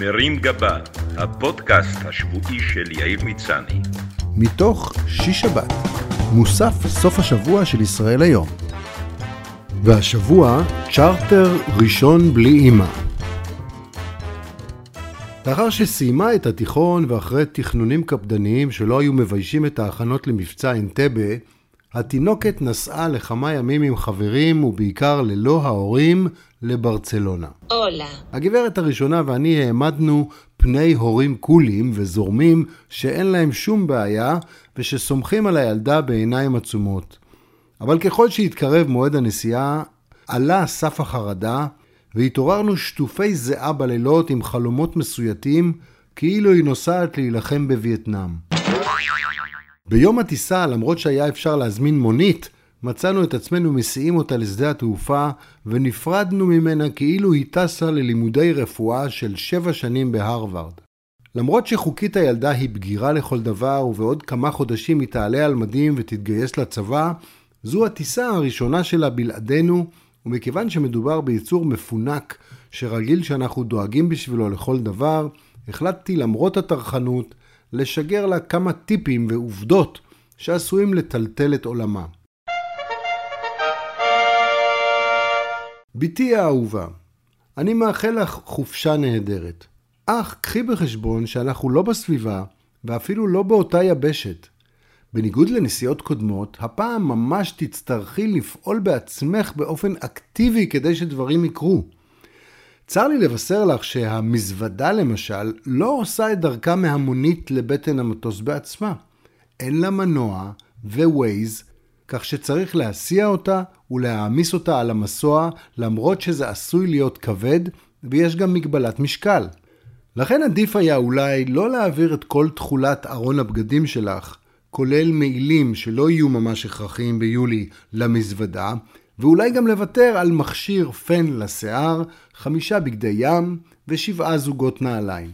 מרים גבה, הפודקאסט השבועי של יאיר מצני. מתוך שיש שבת, מוסף סוף השבוע של ישראל היום. והשבוע, צ'רטר ראשון בלי אימא. לאחר שסיימה את התיכון ואחרי תכנונים קפדניים שלא היו מביישים את ההכנות למבצע אנטבה, התינוקת נסעה לכמה ימים עם חברים ובעיקר ללא ההורים לברצלונה. הולה. הגברת הראשונה ואני העמדנו פני הורים קולים וזורמים שאין להם שום בעיה ושסומכים על הילדה בעיניים עצומות. אבל ככל שהתקרב מועד הנסיעה, עלה סף החרדה והתעוררנו שטופי זיעה בלילות עם חלומות מסויטים כאילו היא נוסעת להילחם בווייטנאם. ביום הטיסה, למרות שהיה אפשר להזמין מונית, מצאנו את עצמנו מסיעים אותה לשדה התעופה, ונפרדנו ממנה כאילו היא טסה ללימודי רפואה של שבע שנים בהרווארד. למרות שחוקית הילדה היא בגירה לכל דבר, ובעוד כמה חודשים היא תעלה על מדים ותתגייס לצבא, זו הטיסה הראשונה שלה בלעדינו, ומכיוון שמדובר ביצור מפונק, שרגיל שאנחנו דואגים בשבילו לכל דבר, החלטתי למרות הטרחנות, לשגר לה כמה טיפים ועובדות שעשויים לטלטל את עולמה. בתי האהובה, אני מאחל לך חופשה נהדרת. אך קחי בחשבון שאנחנו לא בסביבה ואפילו לא באותה יבשת. בניגוד לנסיעות קודמות, הפעם ממש תצטרכי לפעול בעצמך באופן אקטיבי כדי שדברים יקרו. צר לי לבשר לך שהמזוודה למשל לא עושה את דרכה מהמונית לבטן המטוס בעצמה. אין לה מנוע ו-Waze, כך שצריך להסיע אותה ולהעמיס אותה על המסוע, למרות שזה עשוי להיות כבד ויש גם מגבלת משקל. לכן עדיף היה אולי לא להעביר את כל תכולת ארון הבגדים שלך, כולל מעילים שלא יהיו ממש הכרחיים ביולי, למזוודה, ואולי גם לוותר על מכשיר פן לשיער, חמישה בגדי ים ושבעה זוגות נעליים.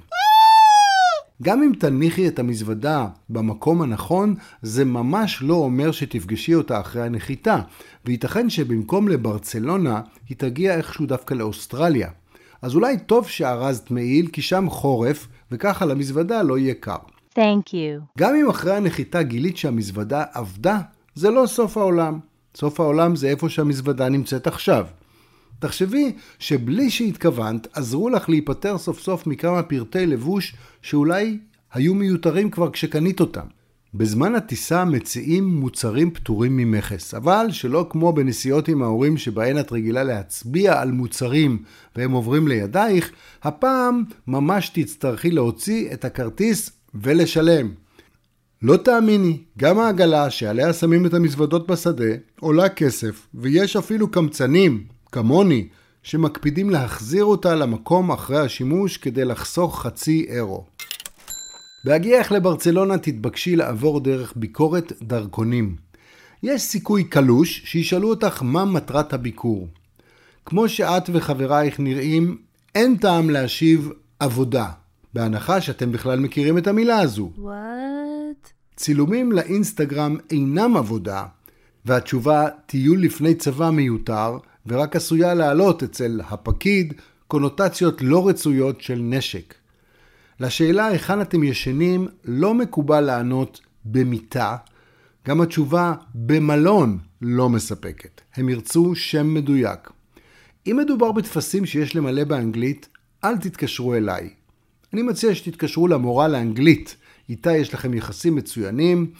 גם אם תניחי את המזוודה במקום הנכון, זה ממש לא אומר שתפגשי אותה אחרי הנחיתה, וייתכן שבמקום לברצלונה, היא תגיע איכשהו דווקא לאוסטרליה. אז אולי טוב שארזת מעיל, כי שם חורף, וככה למזוודה לא יהיה קר. Thank you. גם אם אחרי הנחיתה גילית שהמזוודה עבדה, זה לא סוף העולם. סוף העולם זה איפה שהמזוודה נמצאת עכשיו. תחשבי שבלי שהתכוונת, עזרו לך להיפטר סוף סוף מכמה פרטי לבוש שאולי היו מיותרים כבר כשקנית אותם. בזמן הטיסה מציעים מוצרים פטורים ממכס, אבל שלא כמו בנסיעות עם ההורים שבהן את רגילה להצביע על מוצרים והם עוברים לידייך, הפעם ממש תצטרכי להוציא את הכרטיס ולשלם. לא תאמיני, גם העגלה שעליה שמים את המזוודות בשדה עולה כסף, ויש אפילו קמצנים, כמוני, שמקפידים להחזיר אותה למקום אחרי השימוש כדי לחסוך חצי אירו. בהגיעך לברצלונה תתבקשי לעבור דרך ביקורת דרכונים. יש סיכוי קלוש שישאלו אותך מה מטרת הביקור. כמו שאת וחברייך נראים, אין טעם להשיב עבודה, בהנחה שאתם בכלל מכירים את המילה הזו. What? צילומים לאינסטגרם אינם עבודה, והתשובה טיול לפני צבא מיותר, ורק עשויה להעלות אצל הפקיד קונוטציות לא רצויות של נשק. לשאלה היכן אתם ישנים לא מקובל לענות במיטה, גם התשובה במלון לא מספקת. הם ירצו שם מדויק. אם מדובר בטפסים שיש למלא באנגלית, אל תתקשרו אליי. אני מציע שתתקשרו למורה לאנגלית, איתה יש לכם יחסים מצוינים,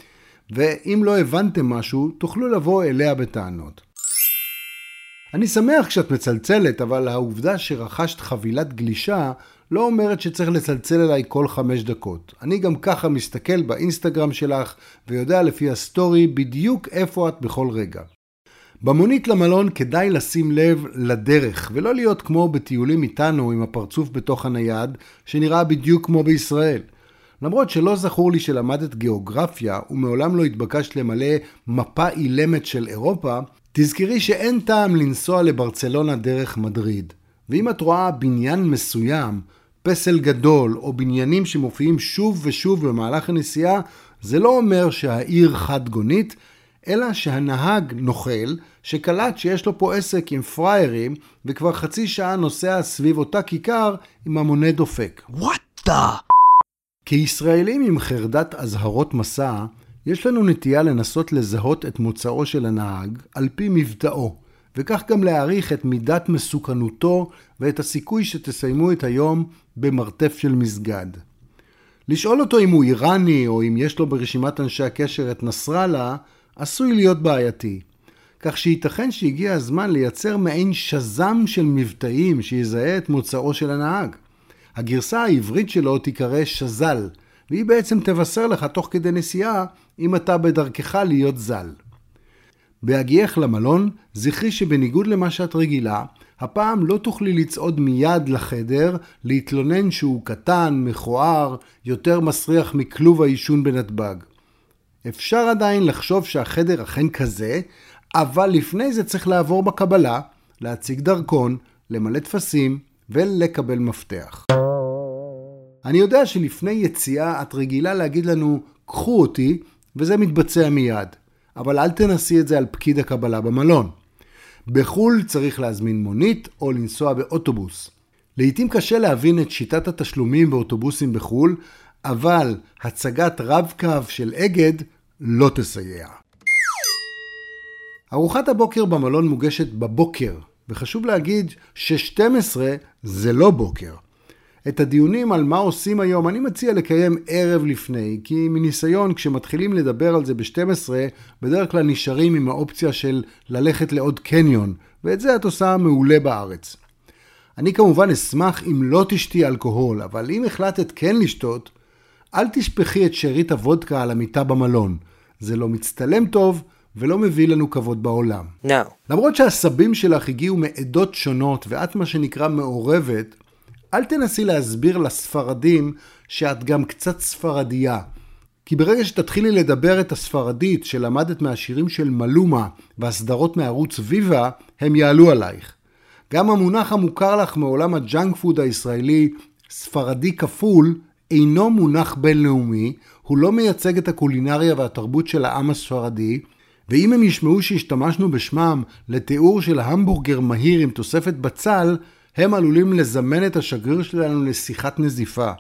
ואם לא הבנתם משהו, תוכלו לבוא אליה בטענות. אני שמח כשאת מצלצלת, אבל העובדה שרכשת חבילת גלישה לא אומרת שצריך לצלצל אליי כל חמש דקות. אני גם ככה מסתכל באינסטגרם שלך ויודע לפי הסטורי בדיוק איפה את בכל רגע. במונית למלון כדאי לשים לב לדרך, ולא להיות כמו בטיולים איתנו עם הפרצוף בתוך הנייד, שנראה בדיוק כמו בישראל. למרות שלא זכור לי שלמדת גיאוגרפיה ומעולם לא התבקשת למלא מפה אילמת של אירופה, תזכרי שאין טעם לנסוע לברצלונה דרך מדריד. ואם את רואה בניין מסוים, פסל גדול או בניינים שמופיעים שוב ושוב במהלך הנסיעה, זה לא אומר שהעיר חד גונית, אלא שהנהג נוכל שקלט שיש לו פה עסק עם פראיירים וכבר חצי שעה נוסע סביב אותה כיכר עם המונה דופק. What the? כישראלים עם חרדת אזהרות מסע, יש לנו נטייה לנסות לזהות את מוצאו של הנהג על פי מבטאו, וכך גם להעריך את מידת מסוכנותו ואת הסיכוי שתסיימו את היום במרתף של מסגד. לשאול אותו אם הוא איראני או אם יש לו ברשימת אנשי הקשר את נסראללה, עשוי להיות בעייתי. כך שייתכן שהגיע הזמן לייצר מעין שזם של מבטאים שיזהה את מוצאו של הנהג. הגרסה העברית שלו תיקרא שזל, והיא בעצם תבשר לך תוך כדי נסיעה אם אתה בדרכך להיות זל. בהגיעך למלון, זכרי שבניגוד למה שאת רגילה, הפעם לא תוכלי לצעוד מיד לחדר, להתלונן שהוא קטן, מכוער, יותר מסריח מכלוב העישון בנתב"ג. אפשר עדיין לחשוב שהחדר אכן כזה, אבל לפני זה צריך לעבור בקבלה, להציג דרכון, למלא טפסים ולקבל מפתח. אני יודע שלפני יציאה את רגילה להגיד לנו, קחו אותי, וזה מתבצע מיד. אבל אל תנסי את זה על פקיד הקבלה במלון. בחו"ל צריך להזמין מונית או לנסוע באוטובוס. לעתים קשה להבין את שיטת התשלומים באוטובוסים בחו"ל, אבל הצגת רב-קו של אגד לא תסייע. ארוחת הבוקר במלון מוגשת בבוקר, וחשוב להגיד ש-12 זה לא בוקר. את הדיונים על מה עושים היום אני מציע לקיים ערב לפני, כי מניסיון כשמתחילים לדבר על זה ב-12, בדרך כלל נשארים עם האופציה של ללכת לעוד קניון, ואת זה את עושה מעולה בארץ. אני כמובן אשמח אם לא תשתי אלכוהול, אבל אם החלטת כן לשתות, אל תשפכי את שארית הוודקה על המיטה במלון. זה לא מצטלם טוב ולא מביא לנו כבוד בעולם. No. למרות שהסבים שלך הגיעו מעדות שונות ואת מה שנקרא מעורבת, אל תנסי להסביר לספרדים שאת גם קצת ספרדיה. כי ברגע שתתחילי לדבר את הספרדית שלמדת מהשירים של מלומה והסדרות מערוץ ויבה, הם יעלו עלייך. גם המונח המוכר לך מעולם הג'אנק פוד הישראלי, ספרדי כפול, אינו מונח בינלאומי, הוא לא מייצג את הקולינריה והתרבות של העם הספרדי, ואם הם ישמעו שהשתמשנו בשמם לתיאור של המבורגר מהיר עם תוספת בצל, הם עלולים לזמן את השגריר שלנו לשיחת נזיפה.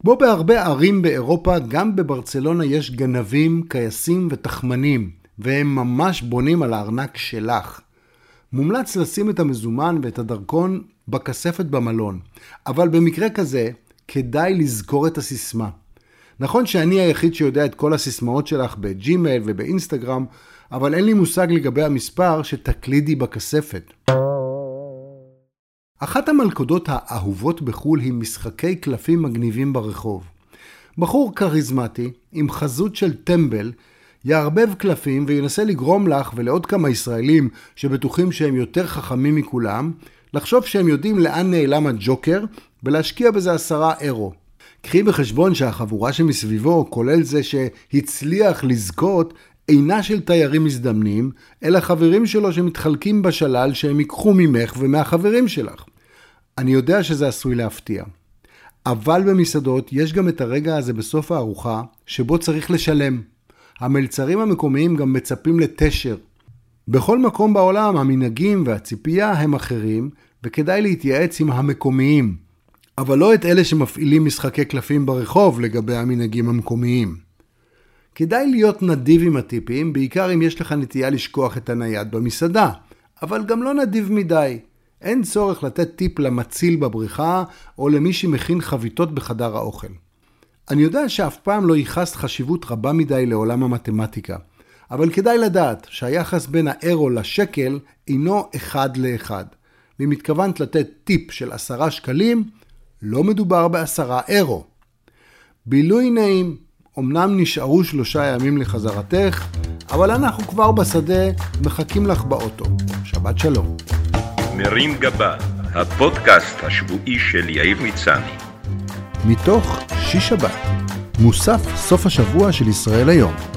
כמו בהרבה ערים באירופה, גם בברצלונה יש גנבים, כייסים ותחמנים, והם ממש בונים על הארנק שלך. מומלץ לשים את המזומן ואת הדרכון בכספת במלון, אבל במקרה כזה, כדאי לזכור את הסיסמה. נכון שאני היחיד שיודע את כל הסיסמאות שלך בג'ימייל ובאינסטגרם, אבל אין לי מושג לגבי המספר שתקלידי בכספת. אחת המלכודות האהובות בחו"ל היא משחקי קלפים מגניבים ברחוב. בחור כריזמטי, עם חזות של טמבל, יערבב קלפים וינסה לגרום לך ולעוד כמה ישראלים שבטוחים שהם יותר חכמים מכולם, לחשוב שהם יודעים לאן נעלם הג'וקר ולהשקיע בזה עשרה אירו. קחי בחשבון שהחבורה שמסביבו, כולל זה שהצליח לזכות, אינה של תיירים מזדמנים, אלא חברים שלו שמתחלקים בשלל שהם ייקחו ממך ומהחברים שלך. אני יודע שזה עשוי להפתיע. אבל במסעדות יש גם את הרגע הזה בסוף הארוחה, שבו צריך לשלם. המלצרים המקומיים גם מצפים לתשר. בכל מקום בעולם המנהגים והציפייה הם אחרים, וכדאי להתייעץ עם המקומיים, אבל לא את אלה שמפעילים משחקי קלפים ברחוב לגבי המנהגים המקומיים. כדאי להיות נדיב עם הטיפים, בעיקר אם יש לך נטייה לשכוח את הנייד במסעדה, אבל גם לא נדיב מדי. אין צורך לתת טיפ למציל בבריכה או למי שמכין חביתות בחדר האוכל. אני יודע שאף פעם לא ייחסת חשיבות רבה מדי לעולם המתמטיקה, אבל כדאי לדעת שהיחס בין האירו לשקל אינו אחד לאחד. ואם התכוונת לתת טיפ של עשרה שקלים, לא מדובר בעשרה אירו. בילוי נעים, אמנם נשארו שלושה ימים לחזרתך, אבל אנחנו כבר בשדה מחכים לך באוטו. שבת שלום. מרים גבה, הפודקאסט השבועי של יאיר מצני. מתוך שיש שבת, מוסף סוף השבוע של ישראל היום.